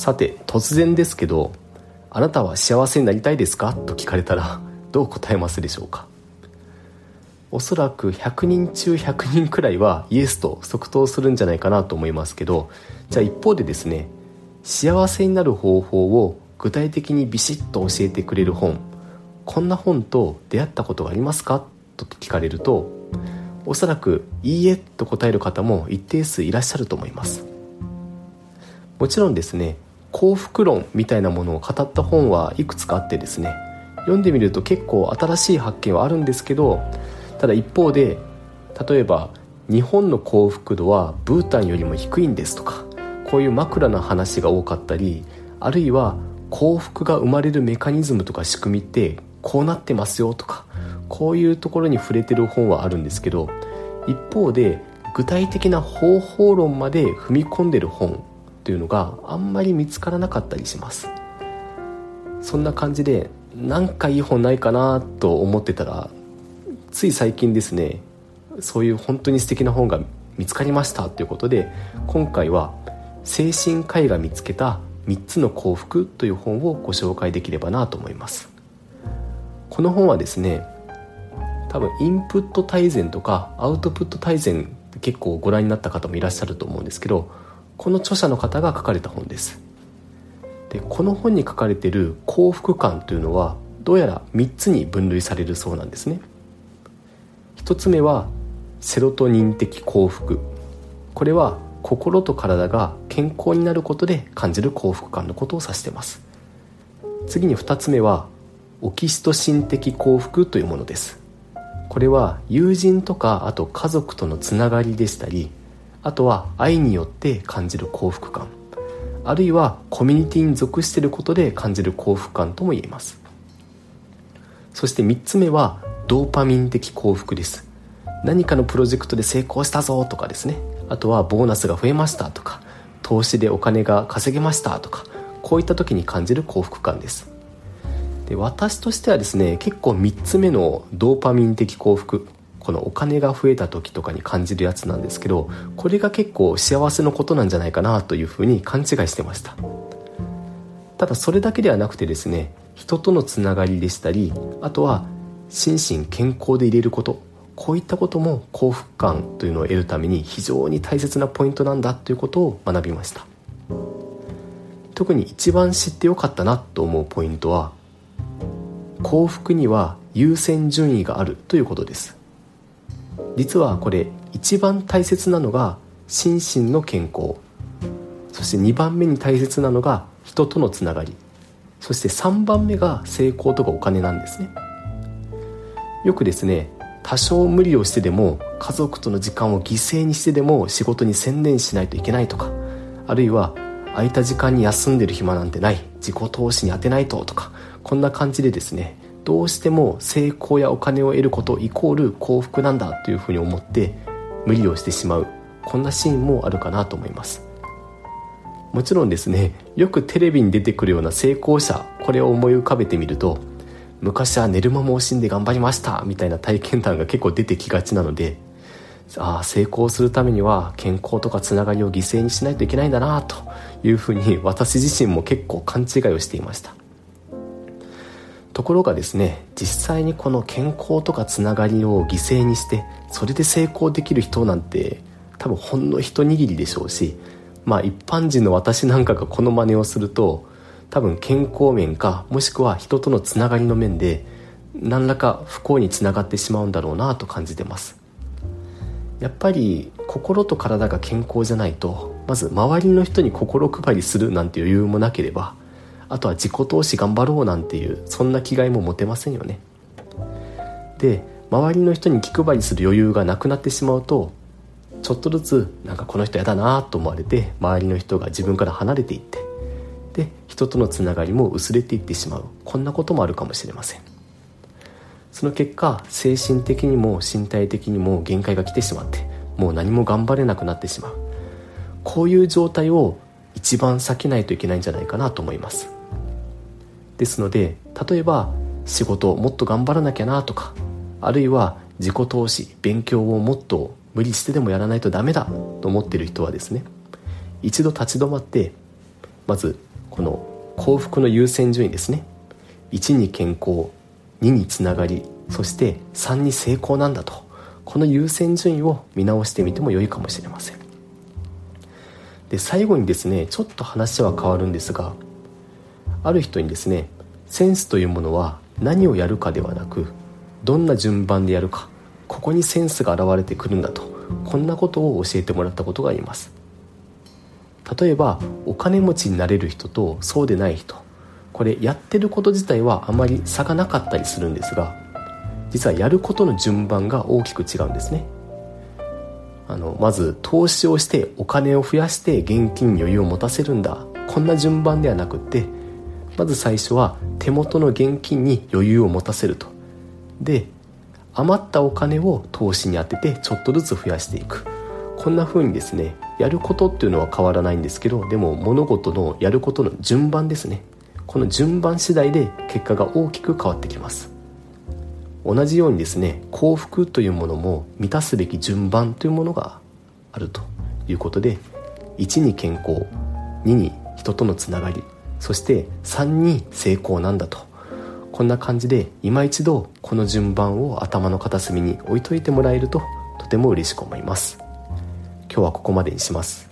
さて突然ですけどあなたは幸せになりたいですか？と聞かれたらどう答えますでしょうか？おそらく100人中100人くらいはイエスと即答するんじゃないかなと思いますけどじゃあ一方でですね幸せになる方法を具体的にビシッと教えてくれる本こんな本と出会ったことがありますか？と聞かれるとおそらく「いいえ」と答える方も一定数いらっしゃると思います。もちろんですね幸福論みたいなものを語った本はいくつかあってですね読んでみると結構新しい発見はあるんですけどただ一方で例えば日本の幸福度はブータンよりも低いんですとかこういう枕の話が多かったりあるいは幸福が生まれるメカニズムとか仕組みってこうなってますよとかこういうところに触れてる本はあるんですけど一方で具体的な方法論まで踏み込んでる本というのがあんまり見つからなかったりします。そんな感じで何かいい本ないかなと思ってたらつい最近ですねそういう本当に素敵な本が見つかりましたということで今回は精神科医が見つけた3つの幸福という本をご紹介できればなと思います。この本はですね多分インプット大全とかアウトプット大全結構ご覧になった方もいらっしゃると思うんですけどこの著者の方が書かれた本です。でこの本に書かれている幸福感というのはどうやら3つに分類されるそうなんですね。1つ目はセロトニン的幸福。これは心と体が健康になることで感じる幸福感のことを指しています。次に2つ目はオキシトシン的幸福というものです。これは友人とかあと家族とのつながりでしたりあとは愛によって感じる幸福感。あるいはコミュニティに属していることで感じる幸福感とも言えます。そして3つ目はドーパミン的幸福です。何かのプロジェクトで成功したぞとかですね。あとはボーナスが増えましたとか投資でお金が稼げましたとかこういった時に感じる幸福感です。で私としてはですね結構3つ目のドーパミン的幸福。このお金が増えた時とかに感じるやつなんですけどこれが結構幸せのことなんじゃないかなというふうに勘違いしてました。ただそれだけではなくてですね人とのつながりでしたりあとは心身健康で入れることこういったことも幸福感というのを得るために非常に大切なポイントなんだということを学びました。特に一番知ってよかったなと思うポイントは幸福には優先順位があるということです。実はこれ一番大切なのが心身の健康。そして2番目に大切なのが人とのつながり。そして3番目が成功とかお金なんですね。よくですね多少無理をしてでも家族との時間を犠牲にしてでも仕事に専念しないといけないとかあるいは空いた時間に休んでる暇なんてない自己投資に当てないととかこんな感じでですねどうしても成功やお金を得ることイコール幸福なんだというふうに思って無理をしてしまう。こんなシーンもあるかなと思います。もちろんですねよくテレビに出てくるような成功者これを思い浮かべてみると昔は寝る間も惜しんで頑張りましたみたいな体験談が結構出てきがちなのでああ成功するためには健康とかつながりを犠牲にしないといけないんだなというふうに私自身も結構勘違いをしていました。ところがですね実際にこの健康とかつながりを犠牲にしてそれで成功できる人なんて多分ほんの一握りでしょうしまあ一般人の私なんかがこの真似をすると多分健康面かもしくは人とのつながりの面で何らか不幸につながってしまうんだろうなと感じてます。やっぱり心と体が健康じゃないとまず周りの人に心配りするなんて余裕もなければあとは自己投資頑張ろうなんていうそんな気概も持てませんよね。で周りの人に気配りする余裕がなくなってしまうとちょっとずつなんかこの人やだなと思われて周りの人が自分から離れていってで人とのつながりも薄れていってしまう。こんなこともあるかもしれません。その結果精神的にも身体的にも限界が来てしまってもう何も頑張れなくなってしまう。こういう状態を一番避けないといけないんじゃないかなと思います。ですので例えば仕事をもっと頑張らなきゃなとかあるいは自己投資勉強をもっと無理してでもやらないとダメだと思っている人はですね一度立ち止まってまずこの幸福の優先順位ですね。1に健康2につながりそして3に成功なんだと。この優先順位を見直してみても良いかもしれません。で最後にですねちょっと話は変わるんですがある人にですねセンスというものは何をやるかではなくどんな順番でやるかここにセンスが現れてくるんだとこんなことを教えてもらったことがあります。例えばお金持ちになれる人とそうでない人。これやってること自体はあまり差がなかったりするんですが実はやることの順番が大きく違うんですね。あのまず投資をしてお金を増やして現金に余裕を持たせるんだ。こんな順番ではなくってまず最初は手元の現金に余裕を持たせると。で余ったお金を投資に充ててちょっとずつ増やしていく。こんな風にですねやることっていうのは変わらないんですけどでも物事のやることの順番ですね。この順番次第で結果が大きく変わってきます。同じようにですね幸福というものも満たすべき順番というものがあるということで1に健康2に人とのつながり。そして3に成功なんだと。こんな感じで今一度この順番を頭の片隅に置いといてもらえるととても嬉しく思います。今日はここまでにします。